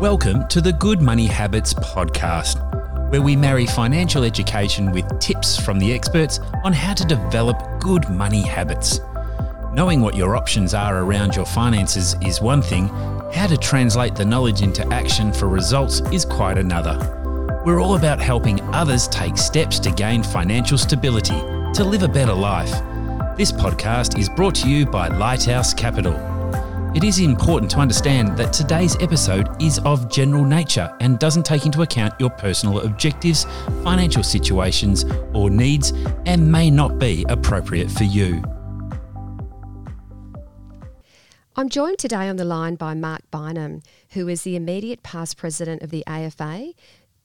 Welcome to the Good Money Habits podcast, where we marry financial education with tips from the experts on how to develop good money habits. Knowing what your options are around your finances is one thing, how to translate the knowledge into action for results is quite another. We're all about helping others take steps to gain financial stability, to live a better life. This podcast is brought to you by Lighthouse Capital. It is important to understand that today's episode is of general nature and doesn't take into account your personal objectives, financial situations, or needs, and may not be appropriate for you. I'm joined today on the line by Mark Bynum, who is the immediate past president of the AFA,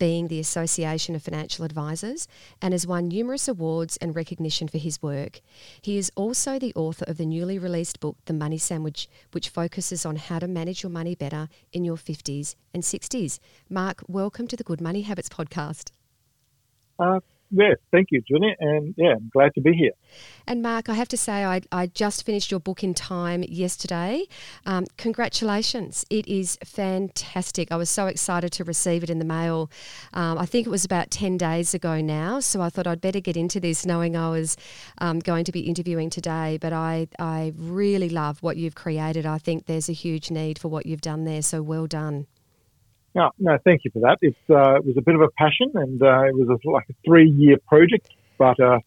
being the Association of Financial Advisors, and has won numerous awards and recognition for his work. He is also the author of the newly released book, The Money Sandwich, which focuses on how to manage your money better in your 50s and 60s. Mark, welcome to the Good Money Habits podcast. Uh, Yes, thank you, Julia, and yeah, I'm glad to be here. And Mark, I have to say, I, I just finished your book in time yesterday. Um, congratulations! It is fantastic. I was so excited to receive it in the mail. Um, I think it was about ten days ago now, so I thought I'd better get into this, knowing I was um, going to be interviewing today. But I I really love what you've created. I think there's a huge need for what you've done there. So well done. No, no, thank you for that. It's, uh, it was a bit of a passion and uh, it was a, like a three year project, but uh,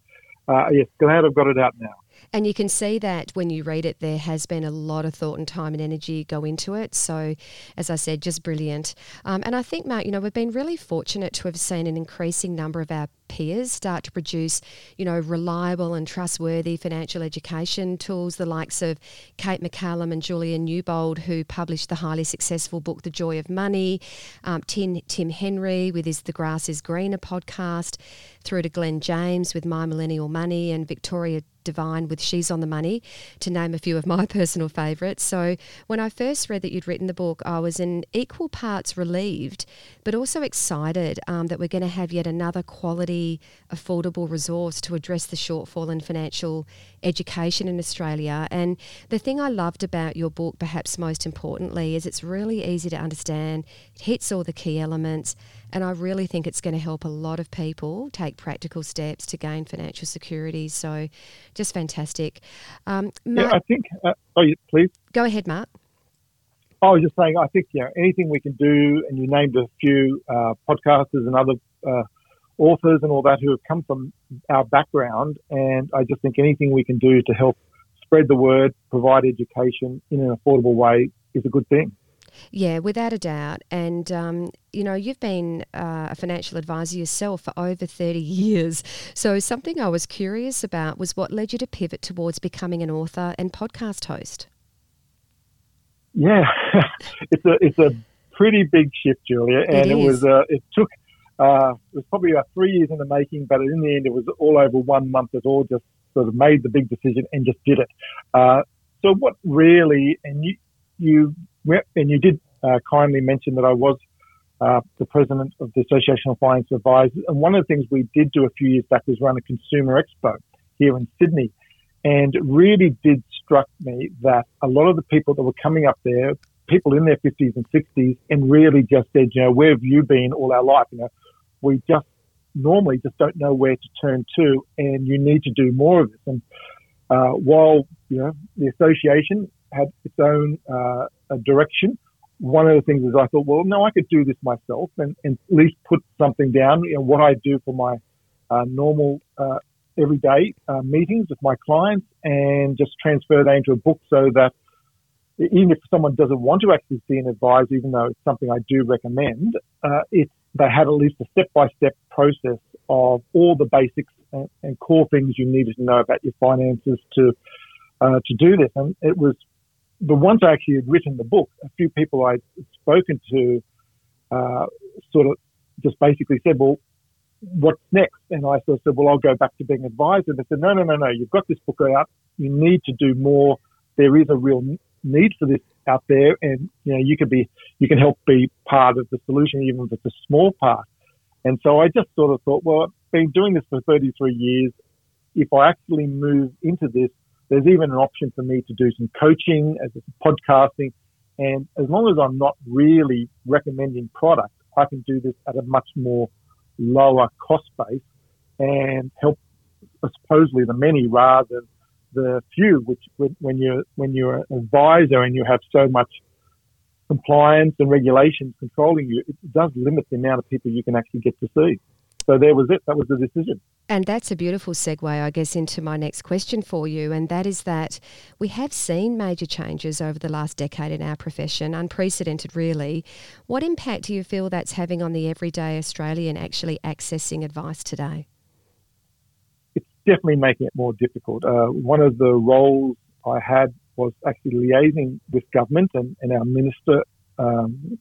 uh, yes, glad I've got it out now. And you can see that when you read it, there has been a lot of thought and time and energy go into it. So, as I said, just brilliant. Um, and I think, Mark, you know, we've been really fortunate to have seen an increasing number of our peers start to produce, you know, reliable and trustworthy financial education tools, the likes of Kate McCallum and Julia Newbold, who published the highly successful book The Joy of Money, um, Tim, Tim Henry with his The Grass is Greener podcast, through to Glen James with My Millennial Money and Victoria Devine with She's on the Money, to name a few of my personal favourites. So when I first read that you'd written the book, I was in equal parts relieved, but also excited um, that we're going to have yet another quality affordable resource to address the shortfall in financial education in Australia. And the thing I loved about your book, perhaps most importantly, is it's really easy to understand. It hits all the key elements. And I really think it's going to help a lot of people take practical steps to gain financial security. So, just fantastic. Um, Mark, yeah, I think. Uh, oh, please go ahead, Mark. I was just saying, I think you know anything we can do, and you named a few uh, podcasters and other uh, authors and all that who have come from our background. And I just think anything we can do to help spread the word, provide education in an affordable way is a good thing. Yeah, without a doubt. And, um, you know, you've been uh, a financial advisor yourself for over 30 years. So, something I was curious about was what led you to pivot towards becoming an author and podcast host? Yeah, it's a, it's a pretty big shift, Julia. And it, it was, uh, it took, uh, it was probably about three years in the making, but in the end, it was all over one month. It all just sort of made the big decision and just did it. Uh, so what really, and you, you, and you did uh, kindly mention that I was uh, the president of the Association of Finance Advisors. And one of the things we did do a few years back was run a consumer expo here in Sydney. And it really did struck me that a lot of the people that were coming up there, people in their 50s and 60s, and really just said, you know, where have you been all our life? You know, we just normally just don't know where to turn to, and you need to do more of this. And uh, while you know the association had its own uh, direction, one of the things is I thought, well, no, I could do this myself, and, and at least put something down. You know, what I do for my uh, normal uh, everyday uh, meetings with my clients, and just transfer that into a book so that even if someone doesn't want to actually see an advisor, even though it's something I do recommend, uh, it's they had at least a step-by-step process of all the basics and, and, core things you needed to know about your finances to uh, to do this. And it was the once I actually had written the book, a few people I'd spoken to uh, sort of just basically said, "Well, what's next?" And I sort of said, "Well, I'll go back to being advisor." They said, "No, no, no, no. You've got this book out. You need to do more. There is a real need for this out there, and you know you can be you can help be part of the solution, even if it's a small part. And so I just sort of thought, well, I've been doing this for 33 years. If I actually move into this, there's even an option for me to do some coaching as podcasting, And as long as I'm not really recommending product, I can do this at a much more lower cost base and help supposedly the many rather than the few, which when you're, when you're an advisor and you have so much compliance and regulations controlling you, it does limit the amount of people you can actually get to see. So there was it. That was the decision. And that's a beautiful segue, I guess, into my next question for you. And that is that we have seen major changes over the last decade in our profession, unprecedented, really. What impact do you feel that's having on the everyday Australian actually accessing advice today? It's definitely making it more difficult. Uh, one of the roles I had was actually liaising with government and, and our minister um,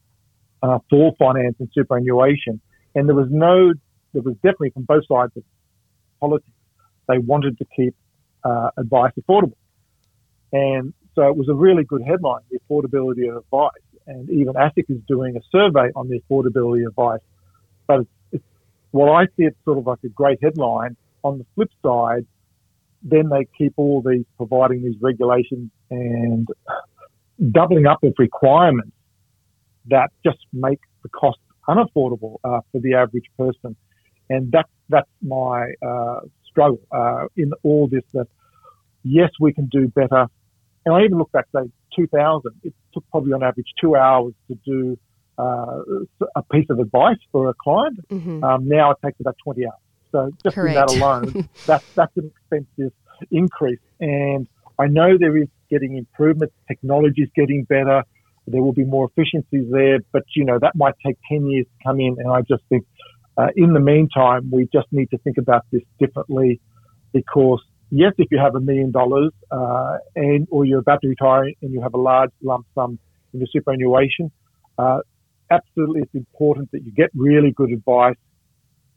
uh, for finance and superannuation. And there was no, there was definitely from both sides of politics, they wanted to keep uh, advice affordable. And so it was a really good headline, the affordability of advice. And even ASIC is doing a survey on the affordability of advice. But it's, it's, I see it sort of like a great headline, on the flip side, then they keep all these providing these regulations and doubling up of requirements that just make the cost unaffordable uh, for the average person. And that, that's my uh, struggle uh, in all this that, yes, we can do better. And I even look back, say, 2000, it took probably on average two hours to do uh, a piece of advice for a client. Mm-hmm. Um, now it takes about 20 hours. So just Correct. in that alone, that's, that's an expensive increase. And I know there is getting improvements. Technology is getting better. There will be more efficiencies there, but you know that might take ten years to come in. And I just think, uh, in the meantime, we just need to think about this differently, because yes, if you have a million dollars uh, and or you're about to retire and you have a large lump sum in your superannuation, uh, absolutely it's important that you get really good advice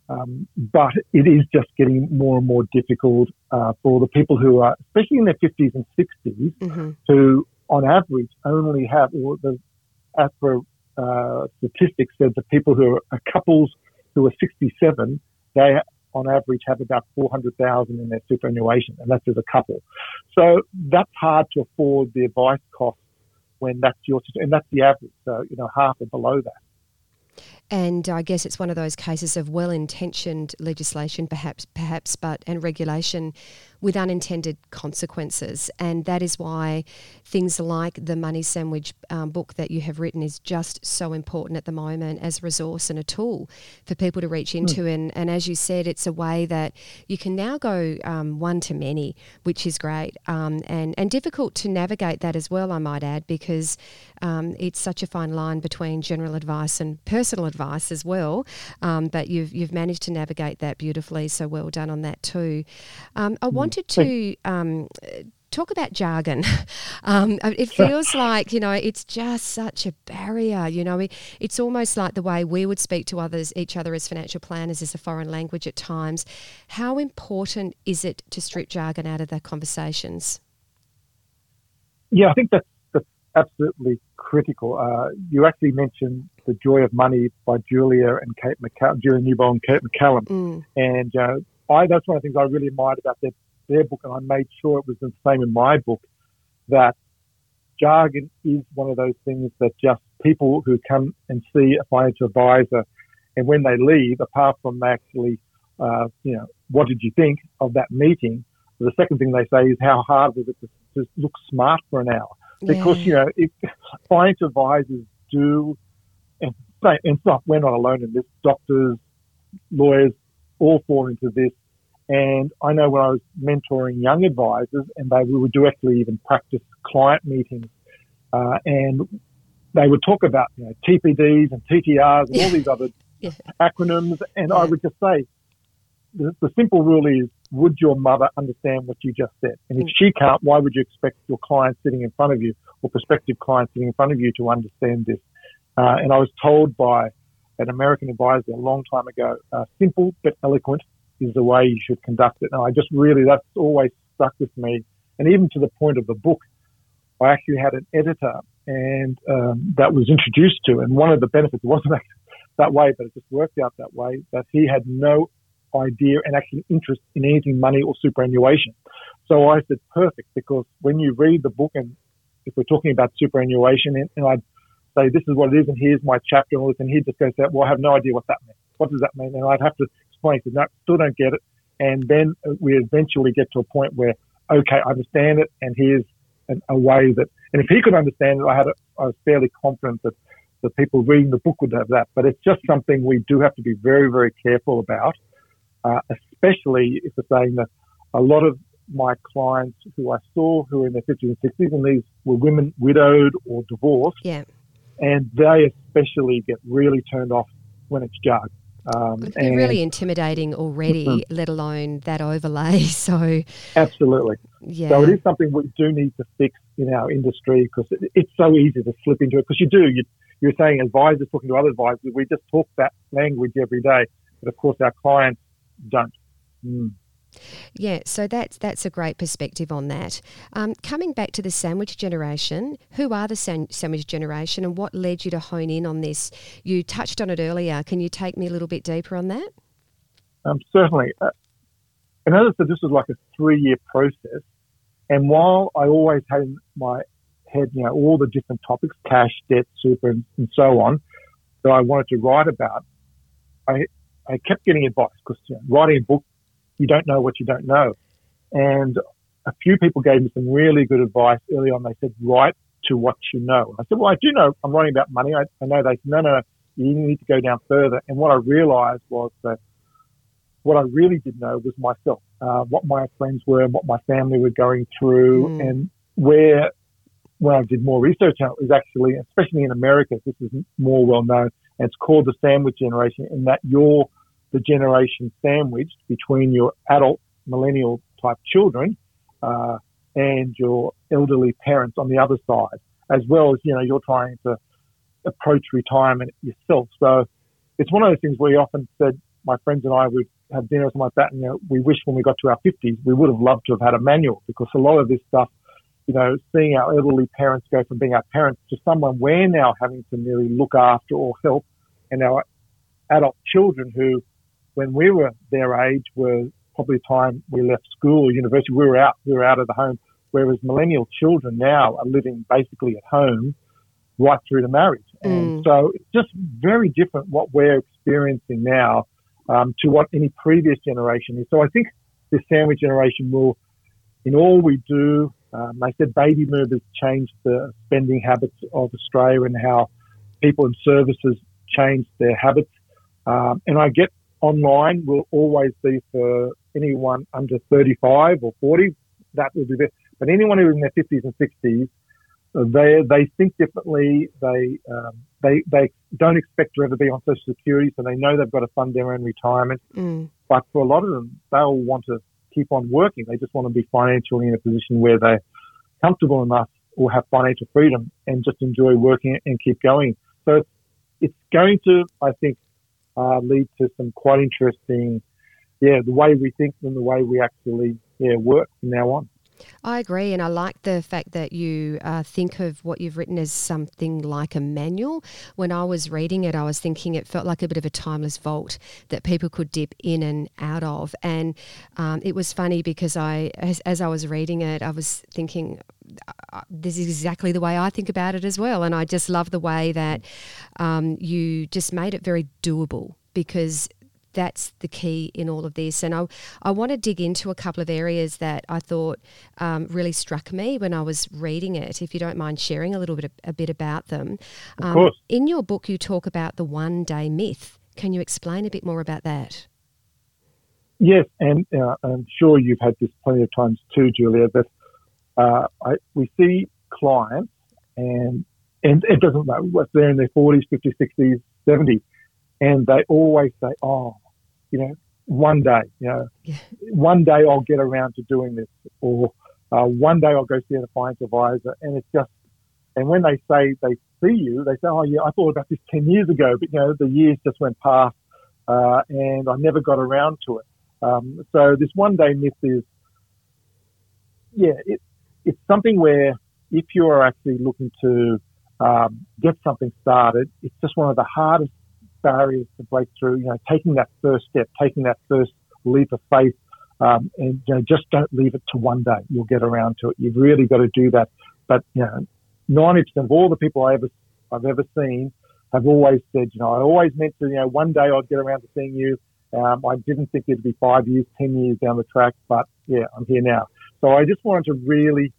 um, but it is just getting more and more difficult uh, for the people who are, especially in their 50s and 60s, mm-hmm. who on average only have, or the APRA uh, statistics said the people who are couples who are 67, they on average have about 400,000 in their superannuation, and that's as a couple. So that's hard to afford the advice costs when that's your, and that's the average. So, you know, half or below that. And I guess it's one of those cases of well-intentioned legislation, perhaps, perhaps, but and regulation with unintended consequences. And that is why things like the Money Sandwich um, book that you have written is just so important at the moment as a resource and a tool for people to reach into. Mm. And, and as you said, it's a way that you can now go um, one to many, which is great um, and, and difficult to navigate that as well, I might add, because um, it's such a fine line between general advice and personal advice as well. Um, but you've, you've managed to navigate that beautifully, so well done on that too. Um, I wanted to um, talk about jargon. Um, it feels like, you know, it's just such a barrier. You know, it's almost like the way we would speak to others, each other as financial planners, is a foreign language at times. How important is it to strip jargon out of the conversations? Yeah, I think that's, that's absolutely critical. Uh, you actually mentioned The Joy of Money by Julia and Kate McCallum, Julia Newbold and Kate McCallum. Mm. And uh, I, that's one of the things I really admired about their their book, and I made sure it was the same in my book, that jargon is one of those things that just people who come and see a financial advisor, and when they leave, apart from actually, uh, you know, what did you think of that meeting? The second thing they say is how hard was it to, to look smart for an hour? Because yeah. you know, if financial advisors do, and, and not we're not alone in this. Doctors, lawyers, all fall into this and I know when I was mentoring young advisors, and they we would directly even practice client meetings, uh, and they would talk about you know, TPDs and TTRs and all these other yeah. acronyms, and yeah. I would just say the, the, simple rule is: Would your mother understand what you just said? And if she can't, why would you expect your client sitting in front of you or prospective client sitting in front of you to understand this? Uh, and I was told by an American advisor a long time ago: uh, simple but eloquent is the way you should conduct it. And I just really, that's always stuck with me. And even to the point of the book, I actually had an editor and um, that was introduced to. And one of the benefits, wasn't that way, but it just worked out that way, that he had no idea and actually interest in anything money or superannuation. So I said, perfect, because when you read the book and if we're talking about superannuation, and, and I'd say this is what it is, and here's my chapter and all this, and he'd just go, "Well, I have no idea what that means. What does that mean?" And I'd have to explain, "No, still don't get it." And then uh, we eventually get to a point where, okay, I understand it, and here's an, a way that, and if he could understand it, I had, a, I was fairly confident that the people reading the book would have that. But it's just something we do have to be very, very careful about, uh, especially if we're saying that a lot of my clients who I saw who are in their 50s and 60s, and these were women widowed or divorced. Yeah. And they especially get really turned off when it's jargon. Um, it and really intimidating already, mm-hmm. let alone that overlay. So, absolutely. Yeah. So, it is something we do need to fix in our industry because it, it's so easy to slip into it. Because you do, you, you're saying advisors talking to other advisors, we just talk that language every day. But of course, our clients don't. Mm. Yeah, so that's that's a great perspective on that. Um, coming back to the sandwich generation, who are the san- sandwich generation, and what led you to hone in on this? You touched on it earlier. Can you take me a little bit deeper on that? Um, certainly. Uh, and as I said, this was like a three-year process. And while I always had in my head, you know, all the different topics, cash, debt, super, and, and so on, that I wanted to write about, I I kept getting advice because you know, writing a book you don't know what you don't know. And a few people gave me some really good advice early on. They said, write to what you know. I said, well, I do know I'm writing about money. I, I know they said, no, no, you need to go down further. And what I realized was that what I really did know was myself, uh, what my friends were and what my family were going through mm. and where, when I did more research on it was actually, especially in America, this is more well known and it's called the sandwich generation in that you're the generation sandwiched between your adult millennial type children uh, and your elderly parents on the other side, as well as you know you're trying to approach retirement yourself. So it's one of those things where we often said my friends and I would have dinner or something like that, and you know, we wish when we got to our 50s we would have loved to have had a manual because a lot of this stuff, you know, seeing our elderly parents go from being our parents to someone we're now having to merely look after or help, and our adult children who when we were their age were probably the time we left school or university. We were out, we were out of the home. Whereas millennial children now are living basically at home right through to marriage. Mm. And so it's just very different what we're experiencing now um, to what any previous generation is. So I think this sandwich generation will, in all we do, um, they said baby boomers changed the spending habits of Australia and how people and services changed their habits. Um, and I get online will always be for anyone under 35 or 40. That will be there. But anyone who's in their 50s and 60s, they they think differently. They um, they they don't expect to ever be on Social Security, so they know they've got to fund their own retirement. Mm. But for a lot of them, they'll want to keep on working. They just want to be financially in a position where they're comfortable enough or have financial freedom and just enjoy working and keep going. So it's, going to, I think, uh, lead to some quite interesting, yeah, the way we think and the way we actually yeah work from now on. I agree, and I like the fact that you uh, think of what you've written as something like a manual. When I was reading it, I was thinking it felt like a bit of a timeless vault that people could dip in and out of. And um, it was funny because I, as, as, I was reading it, I was thinking, uh, this is exactly the way I think about it as well. And I just love the way that um, you just made it very doable because that's the key in all of this. And I, I want to dig into a couple of areas that I thought um, really struck me when I was reading it. If you don't mind sharing a little bit a bit about them. Um, of course. In your book, you talk about the one day myth. Can you explain a bit more about that? Yes, and uh, I'm sure you've had this plenty of times too, Julia. That uh, I, we see clients, and and it doesn't matter what's they're in their 40s, 50s, 60s, 70s, and they always say, "Oh, you know, one day, you know, yeah. one day I'll get around to doing this, or uh, one day I'll go see a financial advisor. And it's just, and when they say they see you, they say, oh yeah, I thought about this 10 years ago, but you know, the years just went past, uh, and I never got around to it. Um, so this one day myth is, yeah, it, it's something where if you are actually looking to um, get something started, it's just one of the hardest barriers to break through. You know, taking that first step, taking that first leap of faith, um, and you know, just don't leave it to one day. You'll get around to it. You've really got to do that. But you know, 90% of all the people I ever, I've ever seen have always said, you know, I always meant to, you know, one day I'd get around to seeing you. Um, I didn't think it'd be five years, 10 years down the track, but yeah, I'm here now. So I just wanted to really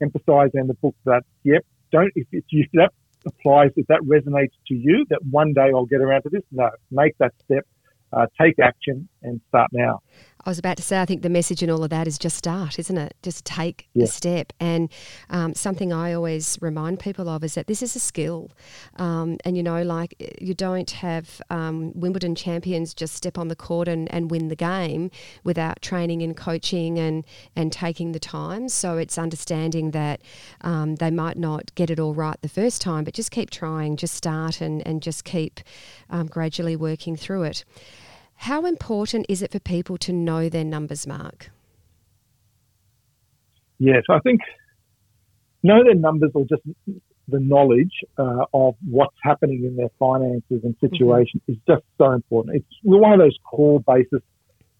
emphasize in the book that, yep, don't, if, if, if that applies, if that resonates to you, that one day I'll get around to this, no, make that step, uh, take action and start now. I was about to say, I think the message in all of that is just start, isn't it? Just take yeah. the step. And um, something I always remind people of is that this is a skill. Um, and, you know, like you don't have um, Wimbledon champions just step on the court and, and win the game without training and coaching and, and taking the time. So it's understanding that um, they might not get it all right the first time, but just keep trying, just start and, and just keep um, gradually working through it. How important is it for people to know their numbers, Mark? Yes, I think know their numbers or just the knowledge uh, of what's happening in their finances and situation mm-hmm. is just so important. It's one of those core basis.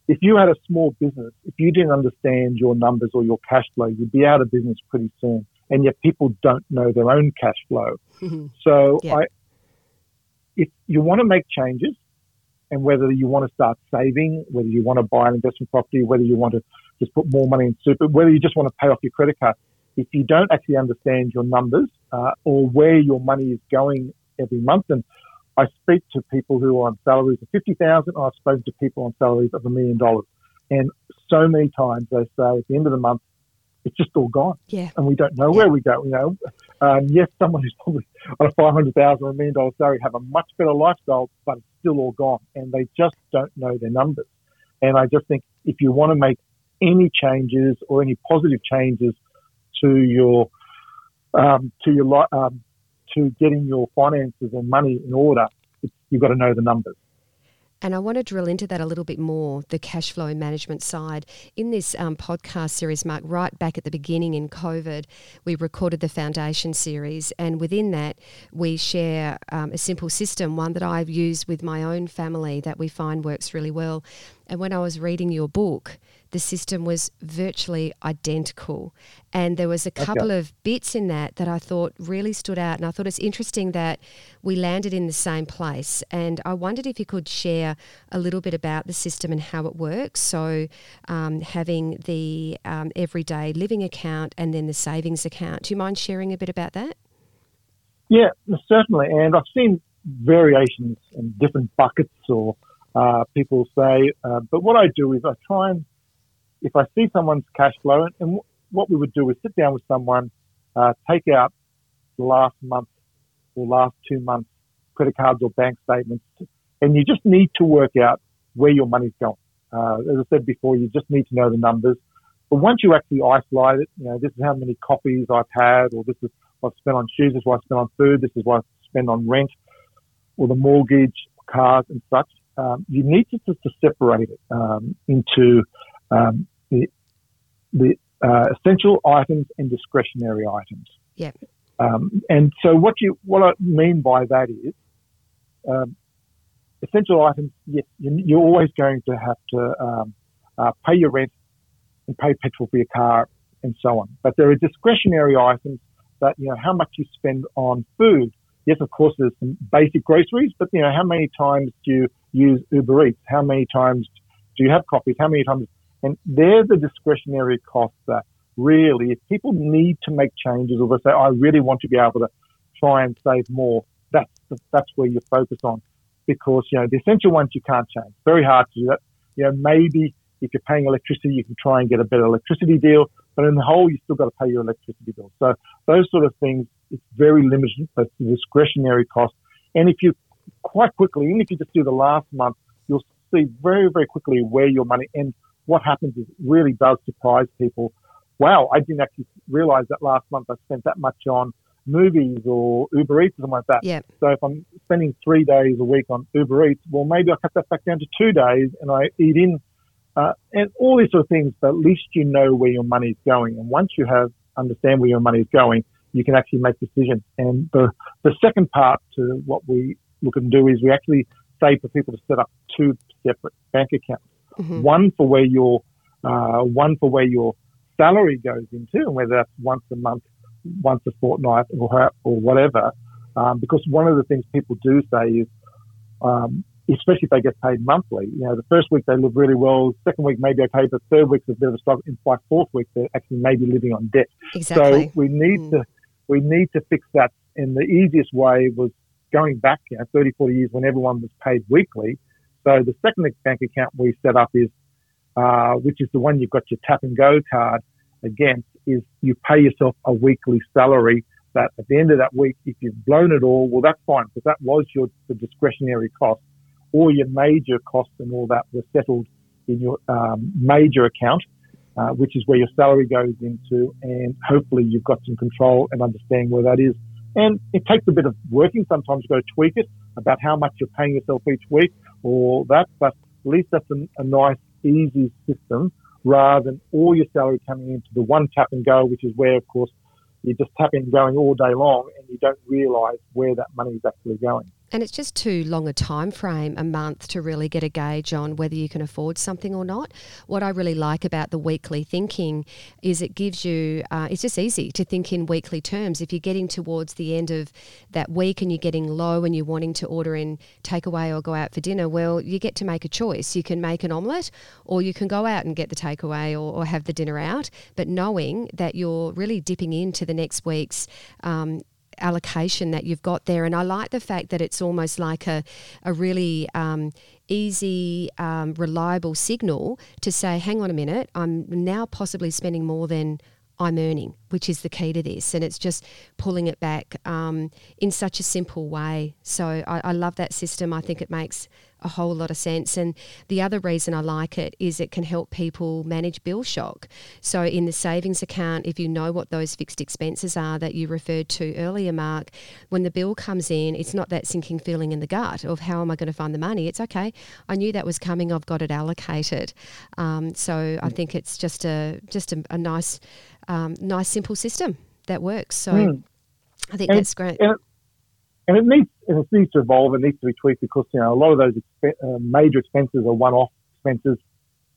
If you had a small business, if you didn't understand your numbers or your cash flow, you'd be out of business pretty soon. And yet people don't know their own cash flow. Mm-hmm. So yeah. I, if you want to make changes, and whether you want to start saving, whether you want to buy an investment property, whether you want to just put more money in super, whether you just want to pay off your credit card. If you don't actually understand your numbers uh, or where your money is going every month, and I speak to people who are on salaries of fifty thousand. I've spoken to people on salaries of a million dollars, and so many times they say at the end of the month, it's just all gone. Yeah. And we don't know yeah. where we go. You know, um, yes, someone who's probably on a five hundred thousand or a million dollar salary have a much better lifestyle, but it's still all gone, and they just don't know their numbers. And I just think if you want to make any changes or any positive changes to your um, to your um, to getting your finances and money in order, you've got to know the numbers. And I want to drill into that a little bit more, the cash flow management side. In this um, podcast series, Mark, right back at the beginning in COVID, we recorded the foundation series. And within that, we share um, a simple system, one that I've used with my own family that we find works really well. And when I was reading your book, the system was virtually identical. And there was a couple okay. of bits in that that I thought really stood out. And I thought it's interesting that we landed in the same place. And I wondered if you could share a little bit about the system and how it works. So, um, having the um, everyday living account and then the savings account. Do you mind sharing a bit about that? Yeah, certainly. And I've seen variations in different buckets or uh, people say. Uh, but what I do is I try and if I see someone's cash flow, and, and what we would do is sit down with someone, uh, take out the last month or last two months credit cards or bank statements, and you just need to work out where your money's going. Uh, as I said before, you just need to know the numbers. But once you actually isolate it, you know, this is how many copies I've had, or this is what I've spent on shoes, this is what I spent on food, this is what I spend on rent, or the mortgage, cars, and such. Um, you need to, to, to separate it um, into um, the, the uh, essential items and discretionary items. Yeah. Um, and so what you what I mean by that is um, essential items. Yes, you're always going to have to um, uh, pay your rent and pay petrol for your car and so on. But there are discretionary items that you know how much you spend on food. Yes, of course, there's some basic groceries, but you know how many times do you use Uber Eats? How many times do you have coffees? How many times and they're the discretionary costs that really, if people need to make changes or they say, I really want to be able to try and save more, that's, that's where you focus on. Because, you know, the essential ones you can't change. Very hard to do that. You know, maybe if you're paying electricity, you can try and get a better electricity deal, but in the whole, you still got to pay your electricity bill. So those sort of things, it's very limited, but the discretionary cost. And if you quite quickly, even if you just do the last month, you'll see very, very quickly where your money ends what happens is it really does surprise people. Wow, I didn't actually realize that last month I spent that much on movies or Uber Eats or something like that. Yep. So if I'm spending three days a week on Uber Eats, well, maybe I cut that back down to two days and I eat in uh, and all these sort of things. But at least you know where your money is going. And once you have understand where your money is going, you can actually make decisions. And the the second part to what we look and do is we actually say for people to set up two separate bank accounts mm-hmm. one for where your uh, one for where your salary goes into, and whether that's once a month once a fortnight or, or whatever. Um, because one of the things people do say is, um, especially if they get paid monthly, you know, the first week they live really well, second week maybe okay, but third week's a bit of a struggle. And by fourth week, they're actually maybe living on debt. Exactly. So we need mm. to we need to fix that. And the easiest way was going back, you know, 30, 40 years when everyone was paid weekly. So the second bank account we set up is, uh, which is the one you've got your tap and go card against, is you pay yourself a weekly salary that at the end of that week, if you've blown it all, well, that's fine because that was your the discretionary cost. All your major costs and all that were settled in your um, major account, uh, which is where your salary goes into, and hopefully you've got some control and understanding where that is. And it takes a bit of working. Sometimes you've got to tweak it about how much you're paying yourself each week or that, but at least that's a, a nice, easy system rather than all your salary coming into the one tap and go, which is where, of course, you're just tapping and going all day long and you don't realise where that money is actually going. And it's just too long a time frame, a month, to really get a gauge on whether you can afford something or not. What I really like about the weekly thinking is it gives you, uh, it's just easy to think in weekly terms. If you're getting towards the end of that week and you're getting low and you're wanting to order in takeaway or go out for dinner, well, you get to make a choice. You can make an omelette or you can go out and get the takeaway or, or have the dinner out, but knowing that you're really dipping into the next week's um, allocation that you've got there. And I like the fact that it's almost like a, a really um, easy, um, reliable signal to say, hang on a minute, I'm now possibly spending more than I'm earning, which is the key to this. And it's just pulling it back um, in such a simple way. So I, I, love that system. I think it makes a whole lot of sense. And the other reason I like it is it can help people manage bill shock. So in the savings account, if you know what those fixed expenses are that you referred to earlier, Mark, when the bill comes in, it's not that sinking feeling in the gut of how am I going to find the money. It's okay. I knew that was coming. I've got it allocated. Um, so I think it's just a just a, a nice um, nice, simple system that works. So mm. I think and, that's great. And it, and it, needs it needs to evolve. It needs to be tweaked because you know a lot of those exp- uh, major expenses are one-off expenses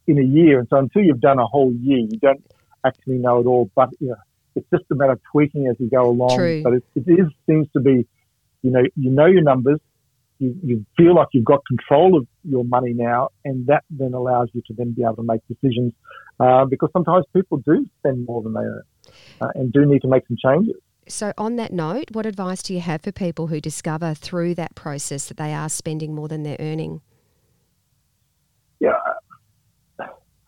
in a year, and so until you've done a whole year, you don't actually know it all. But you know, it's just a matter of tweaking as you go along. True. But it, it is seems to be, you know, you know your numbers, you, you feel like you've got control of your money now, and that then allows you to then be able to make decisions uh, because sometimes people do spend more than they earn uh, and do need to make some changes. So, on that note, what advice do you have for people who discover through that process that they are spending more than they're earning? Yeah,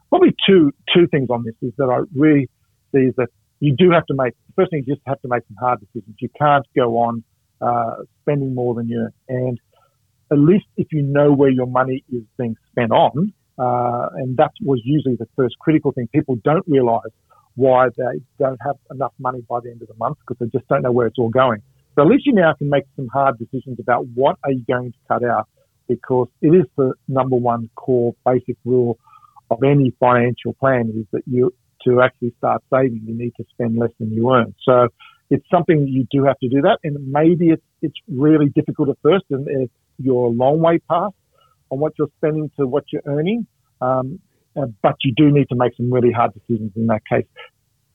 probably two two things on this is that I really see is that you do have to make. The first thing, you just have to make some hard decisions. You can't go on uh, spending more than you earn, and at least if you know where your money is being spent on, uh, and that was usually the first critical thing. People don't realize why they don't have enough money by the end of the month because they just don't know where it's all going. So at least you now can make some hard decisions about what are you going to cut out because it is the number one core basic rule of any financial plan is that you, to actually start saving, you need to spend less than you earn. So it's something you do have to do that. And maybe it's, it's really difficult at first and a long way past on what you're spending to what you're earning. Um, uh, but you do need to make some really hard decisions in that case.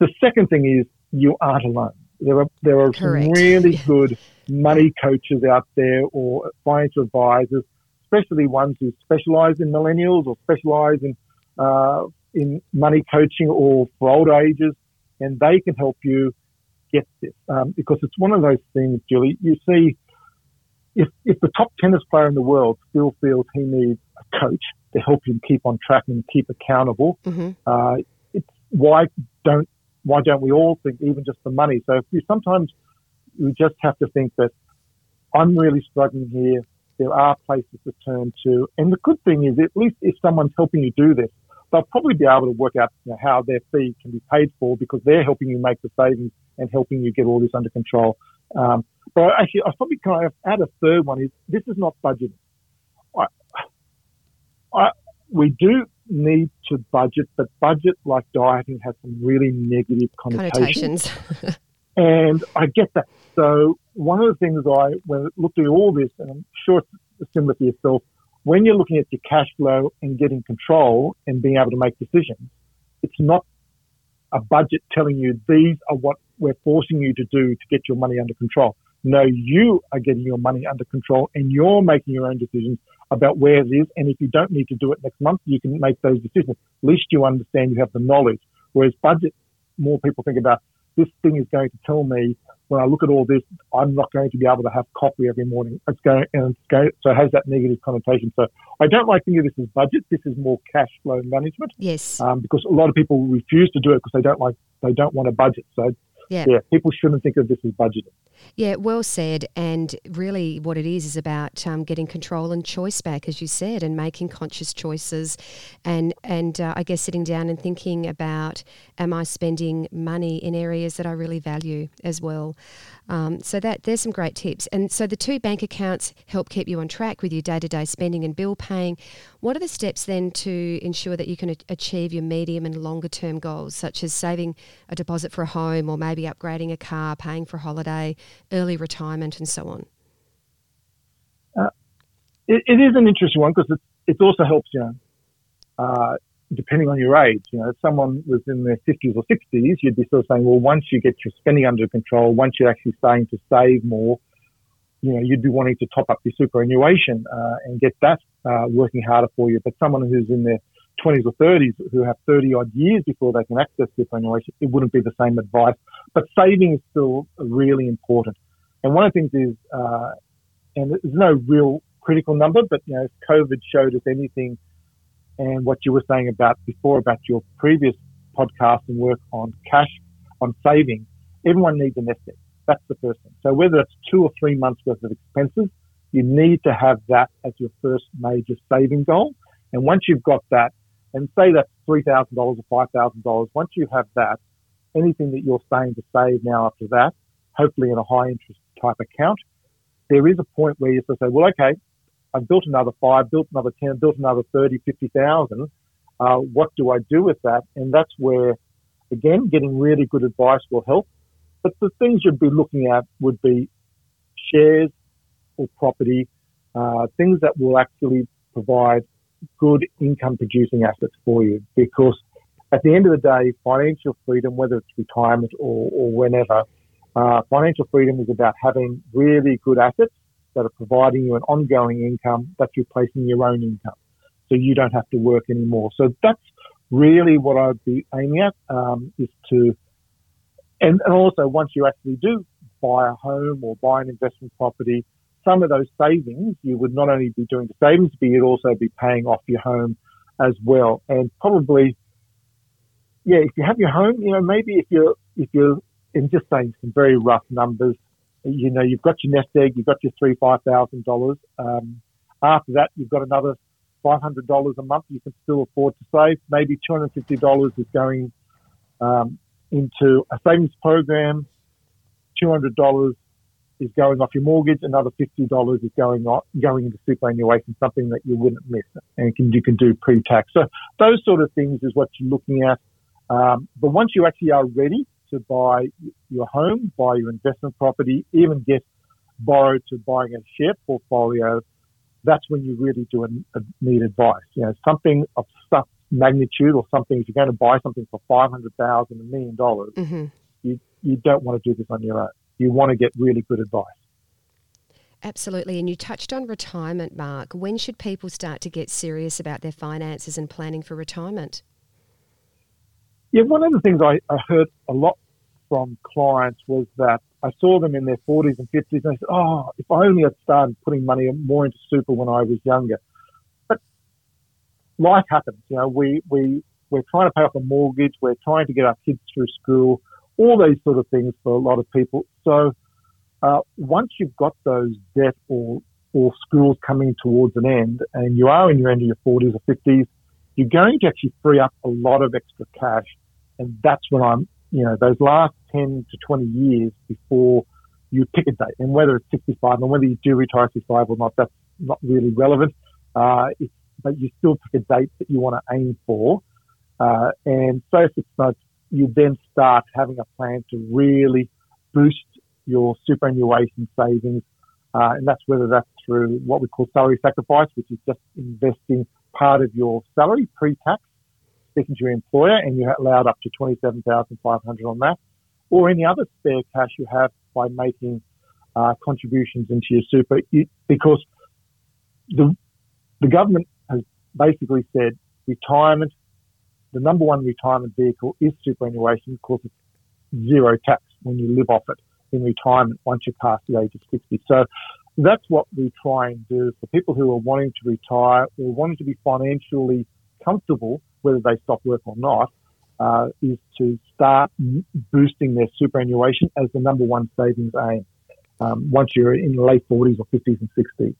The second thing is you aren't alone. There are there are Correct. some really good money coaches out there or financial advisors, especially ones who specialize in millennials or specialize in uh, in money coaching or for old ages, and they can help you get this um, because it's one of those things, Julie. You see if, if the top tennis player in the world still feels he needs a coach to help him keep on track and keep accountable, mm-hmm. uh, it's why don't why don't we all think even just the money? So you, sometimes we just have to think that I'm really struggling here. There are places to turn to, and the good thing is at least if someone's helping you do this, they'll probably be able to work out you know, how their fee can be paid for because they're helping you make the savings and helping you get all this under control. Um, but actually, I probably kind of add a third one is this is not budgeting. I, I, we do need to budget, but budget, like dieting, has some really negative connotations. connotations. and I get that. So one of the things I, when looking at all this, and I'm sure it's similar to yourself, when you're looking at your cash flow and getting control and being able to make decisions, it's not a budget telling you these are what we're forcing you to do to get your money under control. No, you are getting your money under control and you're making your own decisions about where it is. And if you don't need to do it next month, you can make those decisions. At least you understand you have the knowledge. Whereas budget, more people think about this thing is going to tell me when I look at all this, I'm not going to be able to have coffee every morning. It's going, and it's going, so it has that negative connotation. So I don't like thinking of this as budget. This is more cash flow management. Yes. Um, because a lot of people refuse to do it because they don't like, they don't want a budget. So yeah. yeah, people shouldn't think of this as budgeting. Yeah, well said. And really, what it is is about um, getting control and choice back, as you said, and making conscious choices, and and uh, I guess sitting down and thinking about, am I spending money in areas that I really value as well? Um, so that there's some great tips. And so the two bank accounts help keep you on track with your day to day spending and bill paying. What are the steps then to ensure that you can achieve your medium and longer term goals, such as saving a deposit for a home or maybe upgrading a car, paying for a holiday, early retirement, and so on? Uh, it, it is an interesting one because it, it also helps you. Uh, depending on your age. You know, if someone was in their 50s or 60s, you'd be sort of saying, well, once you get your spending under control, once you're actually starting to save more, you know, you'd be wanting to top up your superannuation uh, and get that uh, working harder for you. But someone who's in their 20s or 30s who have 30 odd years before they can access superannuation, it wouldn't be the same advice. But saving is still really important. And one of the things is, uh, and there's no real critical number, but you know, if COVID showed us anything, and what you were saying about before about your previous podcast and work on cash, on saving, everyone needs a nest egg. That's the first thing. So whether it's two or three months worth of expenses, you need to have that as your first major saving goal. And once you've got that, and say that's $3,000 or $5,000, once you have that, anything that you're saying to save now after that, hopefully in a high interest type account, there is a point where you say, well, okay, I've built another five, built another 10, built another 30, 50,000. Uh, what do I do with that? And that's where, again, getting really good advice will help. But the things you'd be looking at would be shares or property, uh, things that will actually provide good income producing assets for you. Because at the end of the day, financial freedom, whether it's retirement or, or whenever, uh, financial freedom is about having really good assets that are providing you an ongoing income that's replacing your own income. So you don't have to work anymore. So that's really what I'd be aiming at um, is to, and, and also once you actually do buy a home or buy an investment property, some of those savings you would not only be doing the savings, but you'd also be paying off your home as well. And probably, yeah, if you have your home, you know, maybe if you're if you're in just saying some very rough numbers, you know, you've got your nest egg, you've got your three, five thousand dollars. Um, after that, you've got another five hundred dollars a month. You can still afford to save. Maybe two hundred fifty dollars is going um, into a savings program. Two hundred dollars is going off your mortgage. Another fifty dollars is going off, going into superannuation, something that you wouldn't miss, and can, you can do pre-tax. So those sort of things is what you're looking at. Um, but once you actually are ready to buy your home, buy your investment property, even get borrowed to buying a share portfolio, that's when you really do need advice. You know, something of such magnitude or something, if you're going to buy something for 500,000, a million dollars, mm-hmm. you, you don't want to do this on your own. You want to get really good advice. Absolutely. And you touched on retirement, Mark. When should people start to get serious about their finances and planning for retirement? Yeah, one of the things I, I heard a lot from clients was that I saw them in their 40s and 50s and they said, oh, if only I had started putting money more into super when I was younger. But life happens. You know, we, we, we're trying to pay off a mortgage. We're trying to get our kids through school, all those sort of things for a lot of people. So, uh, once you've got those debt or, or schools coming towards an end and you are in your end of your 40s or 50s, you're going to actually free up a lot of extra cash. And that's when I'm, you know, those last 10 to 20 years before you pick a date. And whether it's 65 and whether you do retire at 65 or not, that's not really relevant. Uh, but you still pick a date that you want to aim for. Uh, and so six months, you then start having a plan to really boost your superannuation savings. Uh, and that's whether that's through what we call salary sacrifice, which is just investing part of your salary pre-tax, speaking to your employer, and you're allowed up to 27500 on that. or any other spare cash you have by making uh, contributions into your super, because the the government has basically said retirement, the number one retirement vehicle is superannuation because it's zero tax when you live off it in retirement once you pass the age of 60. So that's what we try and do for people who are wanting to retire or wanting to be financially comfortable, whether they stop work or not, uh, is to start boosting their superannuation as the number one savings aim um, once you're in the late 40s or 50s and 60s.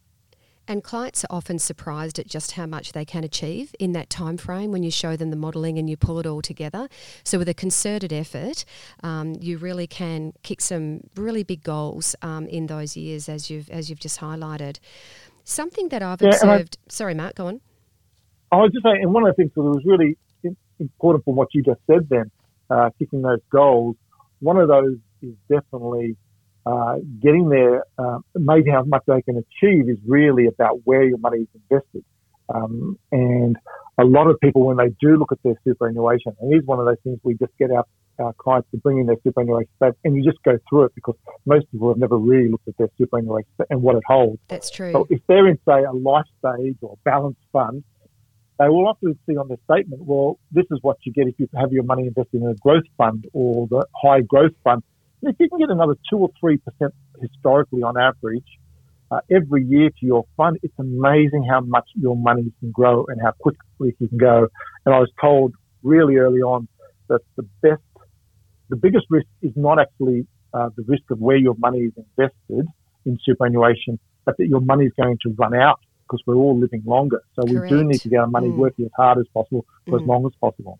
And clients are often surprised at just how much they can achieve in that time frame when you show them the modelling and you pull it all together. So with a concerted effort, um, you really can kick some really big goals um, in those years, as you've as you've just highlighted. Something that I've yeah, observed. I, sorry, Mark, go on. I was just saying, and one of the things that was really important from what you just said, then uh, kicking those goals. One of those is definitely uh, getting there, uh, maybe how much they can achieve is really about where your money is invested. Um, and a lot of people, when they do look at their superannuation, and it is one of those things we just get our, our clients to bring in their superannuation stats, and you just go through it because most people have never really looked at their superannuation and what it holds. That's true. So if they're in, say, a life stage or balanced fund, they will often see on the statement, well, this is what you get if you have your money invested in a growth fund or the high growth fund if you can get another two or three percent historically on average uh, every year to your fund, it's amazing how much your money can grow and how quickly you can go. And I was told really early on that the best, the biggest risk is not actually uh, the risk of where your money is invested in superannuation, but that your money is going to run out because we're all living longer. So Correct. we do need to get our money mm. working as hard as possible for mm. as long as possible.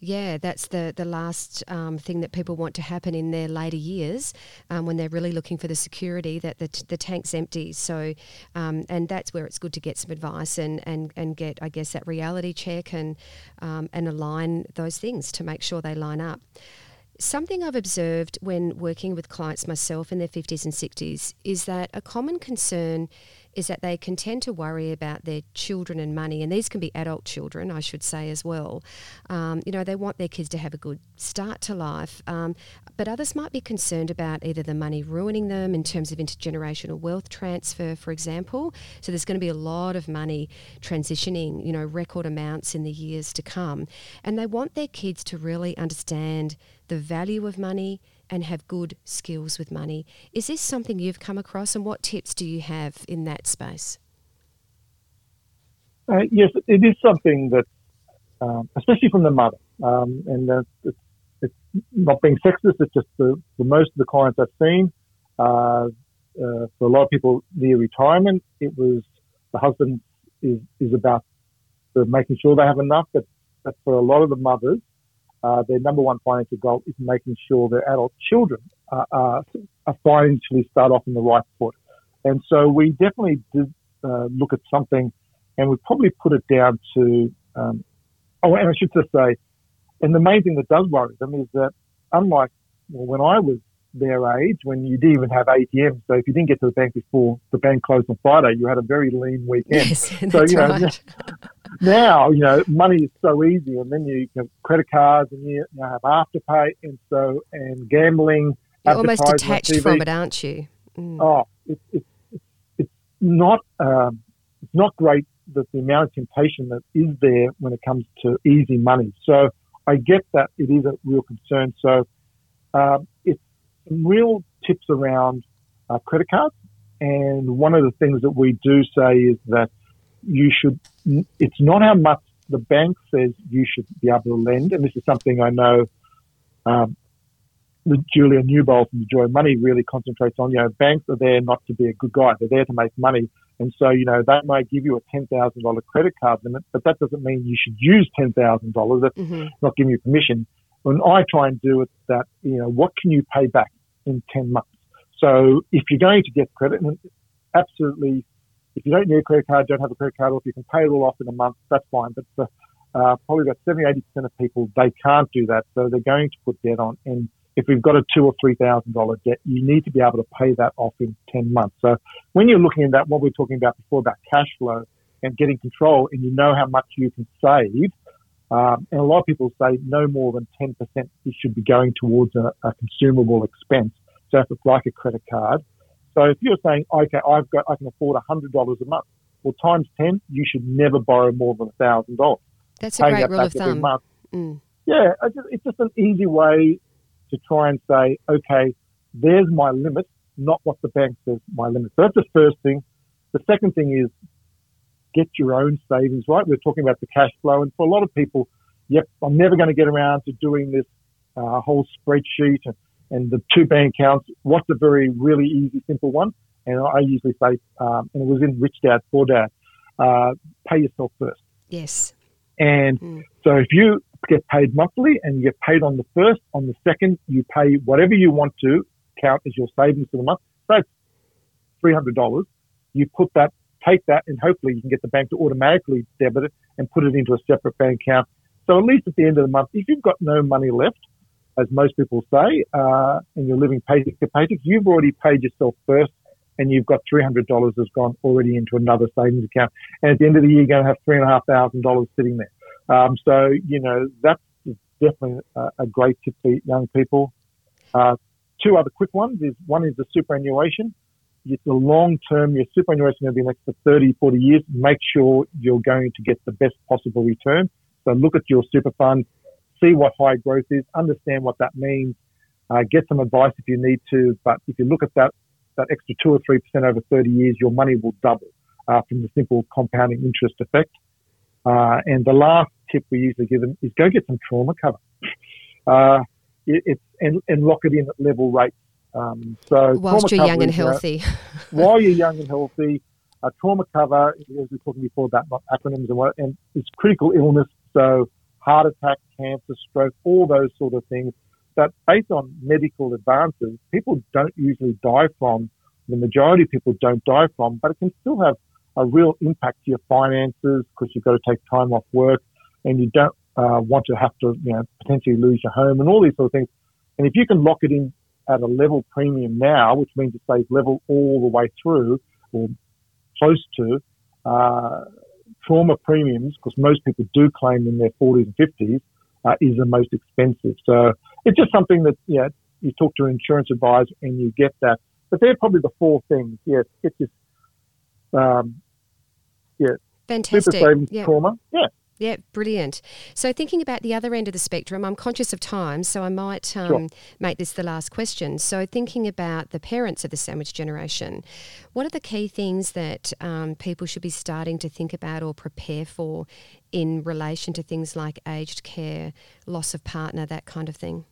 Yeah, that's the the last um, thing that people want to happen in their later years um, when they're really looking for the security that the, t- the tank's empty. So, um, and that's where it's good to get some advice and, and, and get, I guess, that reality check and um, and align those things to make sure they line up. Something I've observed when working with clients myself in their 50s and 60s is that a common concern is that they can tend to worry about their children and money, and these can be adult children, I should say, as well. Um, you know, they want their kids to have a good start to life, um, but others might be concerned about either the money ruining them in terms of intergenerational wealth transfer, for example. So there's going to be a lot of money transitioning, you know, record amounts in the years to come, and they want their kids to really understand the value of money and have good skills with money. Is this something you've come across, and what tips do you have in that space? Uh, yes, it is something that, um, especially from the mother, um, and uh, it's, it's, not being sexist. It's just the, most of the clients I've seen. Uh, uh, for a lot of people near retirement, it was the husband is is about the making sure they have enough, but, but for a lot of the mothers, uh, their number one financial goal is making sure their adult children are, are, are financially start off in the right foot. And so we definitely did uh, look at something, and we probably put it down to. Um, oh, and I should just say, and the main thing that does worry them is that unlike well, when I was their age, when you didn't even have ATMs, so if you didn't get to the bank before the bank closed on Friday, you had a very lean weekend. Yes, so you know, right. now, you know, money is so easy, and then you have credit cards, and you, you have afterpay, and so and gambling. You're almost detached from it, aren't you? Mm. Oh, it's it's it's not um, it's not great that the amount of temptation that is there when it comes to easy money. So I get that it is a real concern. So um, it's some real tips around uh, credit cards, and one of the things that we do say is that you should, it's not how much the bank says you should be able to lend. And this is something I know um, Julia Newbold from the Joy of Money really concentrates on. You know, banks are there not to be a good guy; they're there to make money. And so, you know, they might give you a ten thousand dollar credit card limit, but that doesn't mean you should use ten thousand dollars. That's mm-hmm. not giving you permission. When I try and do it, that you know, what can you pay back in ten months? So, if you're going to get credit, absolutely if you don't need a credit card, don't have a credit card, or if you can pay it all off in a month, that's fine. But uh, probably about 70, 80% of people, they can't do that. So they're going to put debt on. And if we've got a two or three thousand dollar debt, you need to be able to pay that off in 10 months. So when you're looking at that, what we are talking about before about cash flow and getting control and you know how much you can save, Um, and a lot of people say no more than 10% it should be going towards a, a, consumable expense. So if it's like a credit card. So if you're saying, okay, I've got, I can afford $100 a month. Well, times 10, you should never borrow more than $1,000. That's a great rule of thumb. Mm. Yeah, it's just an easy way to try and say, okay, there's my limit, not what the bank says my limit. So that's the first thing. The second thing is get your own savings right. We're talking about the cash flow, and for a lot of people, yep, I'm never going to get around to doing this uh, whole spreadsheet and, and the two bank accounts. What's a very really easy, simple one? And I usually say, um, and it was in Rich Dad Poor Dad, uh, pay yourself first. Yes. And mm. so if you get paid monthly and you get paid on the first, on the second, you pay whatever you want to count as your savings for the month. So $300. You put that take that and hopefully you can get the bank to automatically debit it and put it into a separate bank account. So at least at the end of the month, if you've got no money left, as most people say, uh, and you're living paycheck to paycheck, you've already paid yourself first and you've got $300 has gone already into another savings account. And at the end of the year, you're going to have $3,500 sitting there. Um, so, you know, that's definitely a, a great tip for young people. Uh, two other quick ones is one is the superannuation it's a long term, your superannuation to be next for 30, 40 years. Make sure you're going to get the best possible return. So look at your super fund, see what high growth is, understand what that means, uh, get some advice if you need to. But if you look at that, that extra two or 3% over 30 years, your money will double uh, from the simple compounding interest effect. Uh, and the last tip we usually give them is go get some trauma cover. Uh, it, it's, and, and lock it in at level rates. Um, so whilst you're young and healthy, while you're young and healthy, a trauma cover, as we were talking before about acronyms and what, and it's critical illness. So heart attack, cancer, stroke, all those sort of things that based on medical advances, people don't usually die from. The majority of people don't die from, but it can still have a real impact to your finances because you've got to take time off work and you don't uh, want to have to, you know, potentially lose your home and all these sort of things. And if you can lock it in at a level premium now, which means it stays level all the way through or close to uh, trauma premiums, because most people do claim in their 40s and 50s, uh, is the most expensive. So it's just something that you know, you talk to an insurance advisor and you get that. But they're probably the four things. Yes, get this. Um, yeah, fantastic. Super savings yep. trauma. Yeah, yeah, brilliant. So, thinking about the other end of the spectrum, I'm conscious of time, so I might um, sure. make this the last question. So, thinking about the parents of the sandwich generation, what are the key things that um, people should be starting to think about or prepare for in relation to things like aged care, loss of partner, that kind of thing?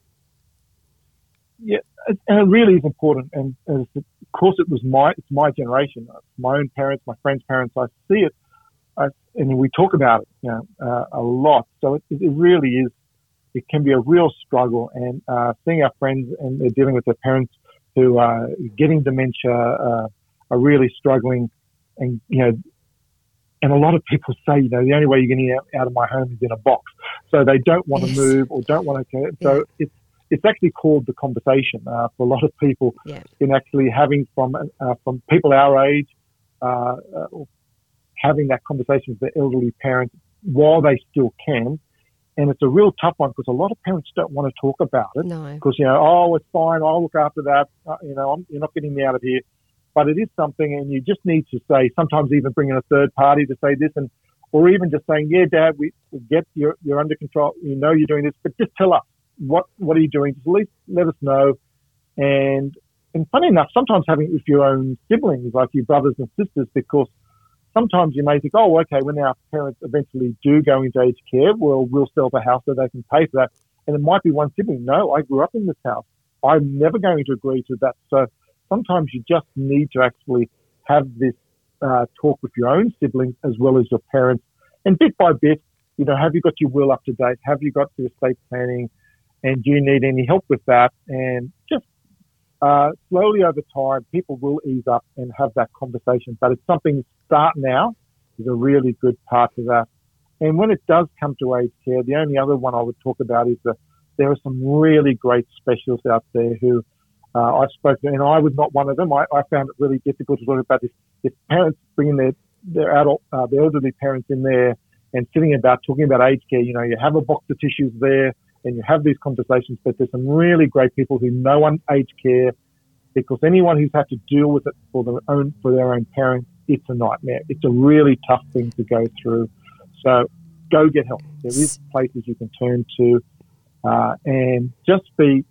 Yeah, and it really is important. And, of course, it was my it's my generation, my own parents, my friends' parents. I see it I, and we talk about it you know, uh, a lot. So it, it, really is, it can be a real struggle. And uh, seeing our friends and they're dealing with their parents who are getting dementia, uh, are really struggling. And, you know, and a lot of people say, you know, the only way you're getting out, out of my home is in a box. So they don't want yes. to move or don't want to. So yeah. it's, it's actually called the conversation uh, for a lot of people yeah. in actually having from uh, from people our age, uh, uh having that conversation with the elderly parents while they still can. And it's a real tough one because a lot of parents don't want to talk about it because, you know, oh, it's fine. I'll look after that. Uh, you know, I'm, you're not getting me out of here. But it is something and you just need to say, sometimes even bring in a third party to say this and, or even just saying, yeah, dad, we, we get you're, you're under control. You know, you're doing this, but just tell us what, what are you doing? Just at least let us know. And, and funny enough, sometimes having it with your own siblings, like your brothers and sisters, because sometimes you may think, oh, okay, when our parents eventually do go into aged care, well, we'll sell the house so they can pay for that. And it might be one sibling. No, I grew up in this house. I'm never going to agree to that. So sometimes you just need to actually have this uh, talk with your own siblings as well as your parents. And bit by bit, you know, have you got your will up to date? Have you got your estate planning? And do you need any help with that? And just uh, slowly over time, people will ease up and have that conversation. But it's something start now is a really good part of that. And when it does come to aged care, the only other one I would talk about is that there are some really great specialists out there who uh, I've spoken to, and I was not one of them. I, I found it really difficult to talk about this. If parents bringing their their adult, uh, their elderly parents in there and sitting about talking about aged care. You know, you have a box of tissues there and you have these conversations, but there's some really great people who know on aged care because anyone who's had to deal with it for their own, for their own parents, it's a nightmare. It's a really tough thing to go through. So go get help. There is places you can turn to, uh, and just be,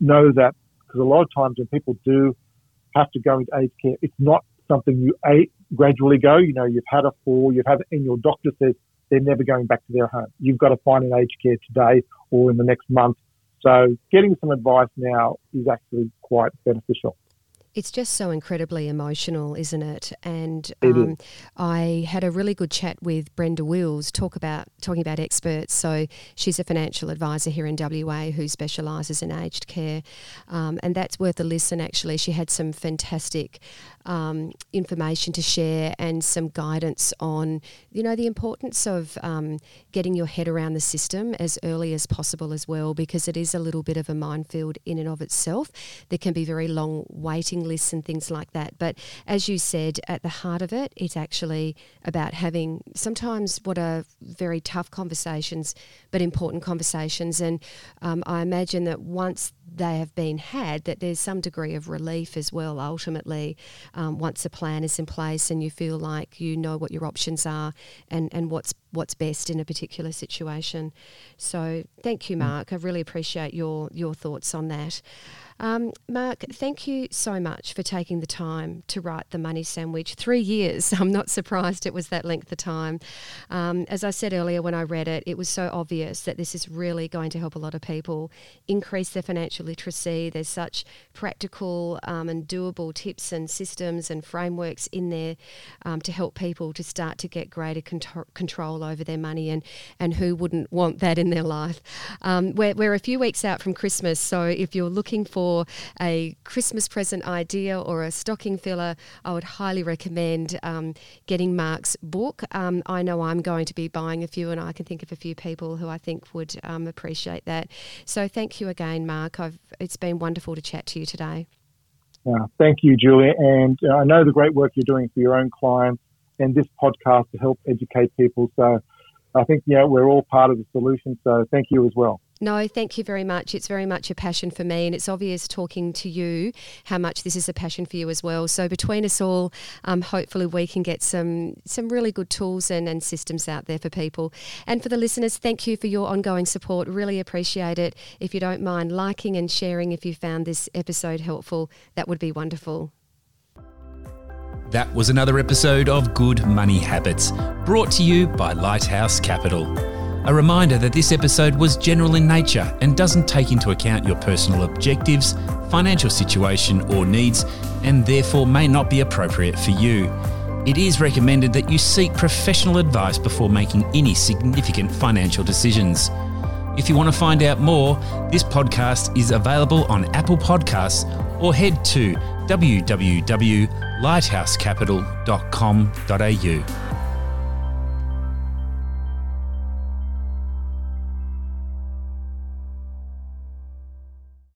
know that because a lot of times when people do have to go into aged care, it's not something you gradually go. You know, you've had a fall, you've had, and your doctor says they're never going back to their home. You've got to find an aged care today or in the next month. So getting some advice now is actually quite beneficial. It's just so incredibly emotional, isn't it? And um, it I had a really good chat with Brenda Wills, talk about talking about experts. So she's a financial advisor here in WA who specialises in aged care, um, and that's worth a listen. Actually, she had some fantastic um, information to share and some guidance on, you know, the importance of um, getting your head around the system as early as possible as well, because it is a little bit of a minefield in and of itself. There can be very long waiting lists and things like that. But as you said, at the heart of it, it's actually about having sometimes what are very tough conversations, but important conversations. And um, I imagine that once they have been had, that there's some degree of relief as well, ultimately, um, once a plan is in place and you feel like you know what your options are and, and what's what's best in a particular situation. So thank you, mm. Mark. I really appreciate your your thoughts on that. Um, Mark, thank you so much for taking the time to write The Money Sandwich. Three years. I'm not surprised it was that length of time. Um, as I said earlier when I read it, it was so obvious that this is really going to help a lot of people increase their financial literacy. There's such practical um, and doable tips and systems and frameworks in there um, to help people to start to get greater control over their money. And, and who wouldn't want that in their life? Um, we're, we're a few weeks out from Christmas, so if you're looking for for a Christmas present idea or a stocking filler, I would highly recommend um, getting Mark's book. Um, I know I'm going to be buying a few, and I can think of a few people who I think would um, appreciate that. So thank you again, Mark. I've, it's been wonderful to chat to you today. Uh, thank you, Julia. And uh, I know the great work you're doing for your own clients and this podcast to help educate people. So I think, yeah, we're all part of the solution. So thank you as well. No, thank you very much. It's very much a passion for me, and it's obvious talking to you how much this is a passion for you as well. So between us all, um, hopefully we can get some some really good tools and, and systems out there for people. And for the listeners, thank you for your ongoing support. Really appreciate it. If you don't mind liking and sharing, if you found this episode helpful, that would be wonderful. That was another episode of Good Money Habits, brought to you by Lighthouse Capital. A reminder that this episode was general in nature and doesn't take into account your personal objectives, financial situation, or needs, and therefore may not be appropriate for you. It is recommended that you seek professional advice before making any significant financial decisions. If you want to find out more, this podcast is available on Apple Podcasts or head to www.lighthousecapital.com.au.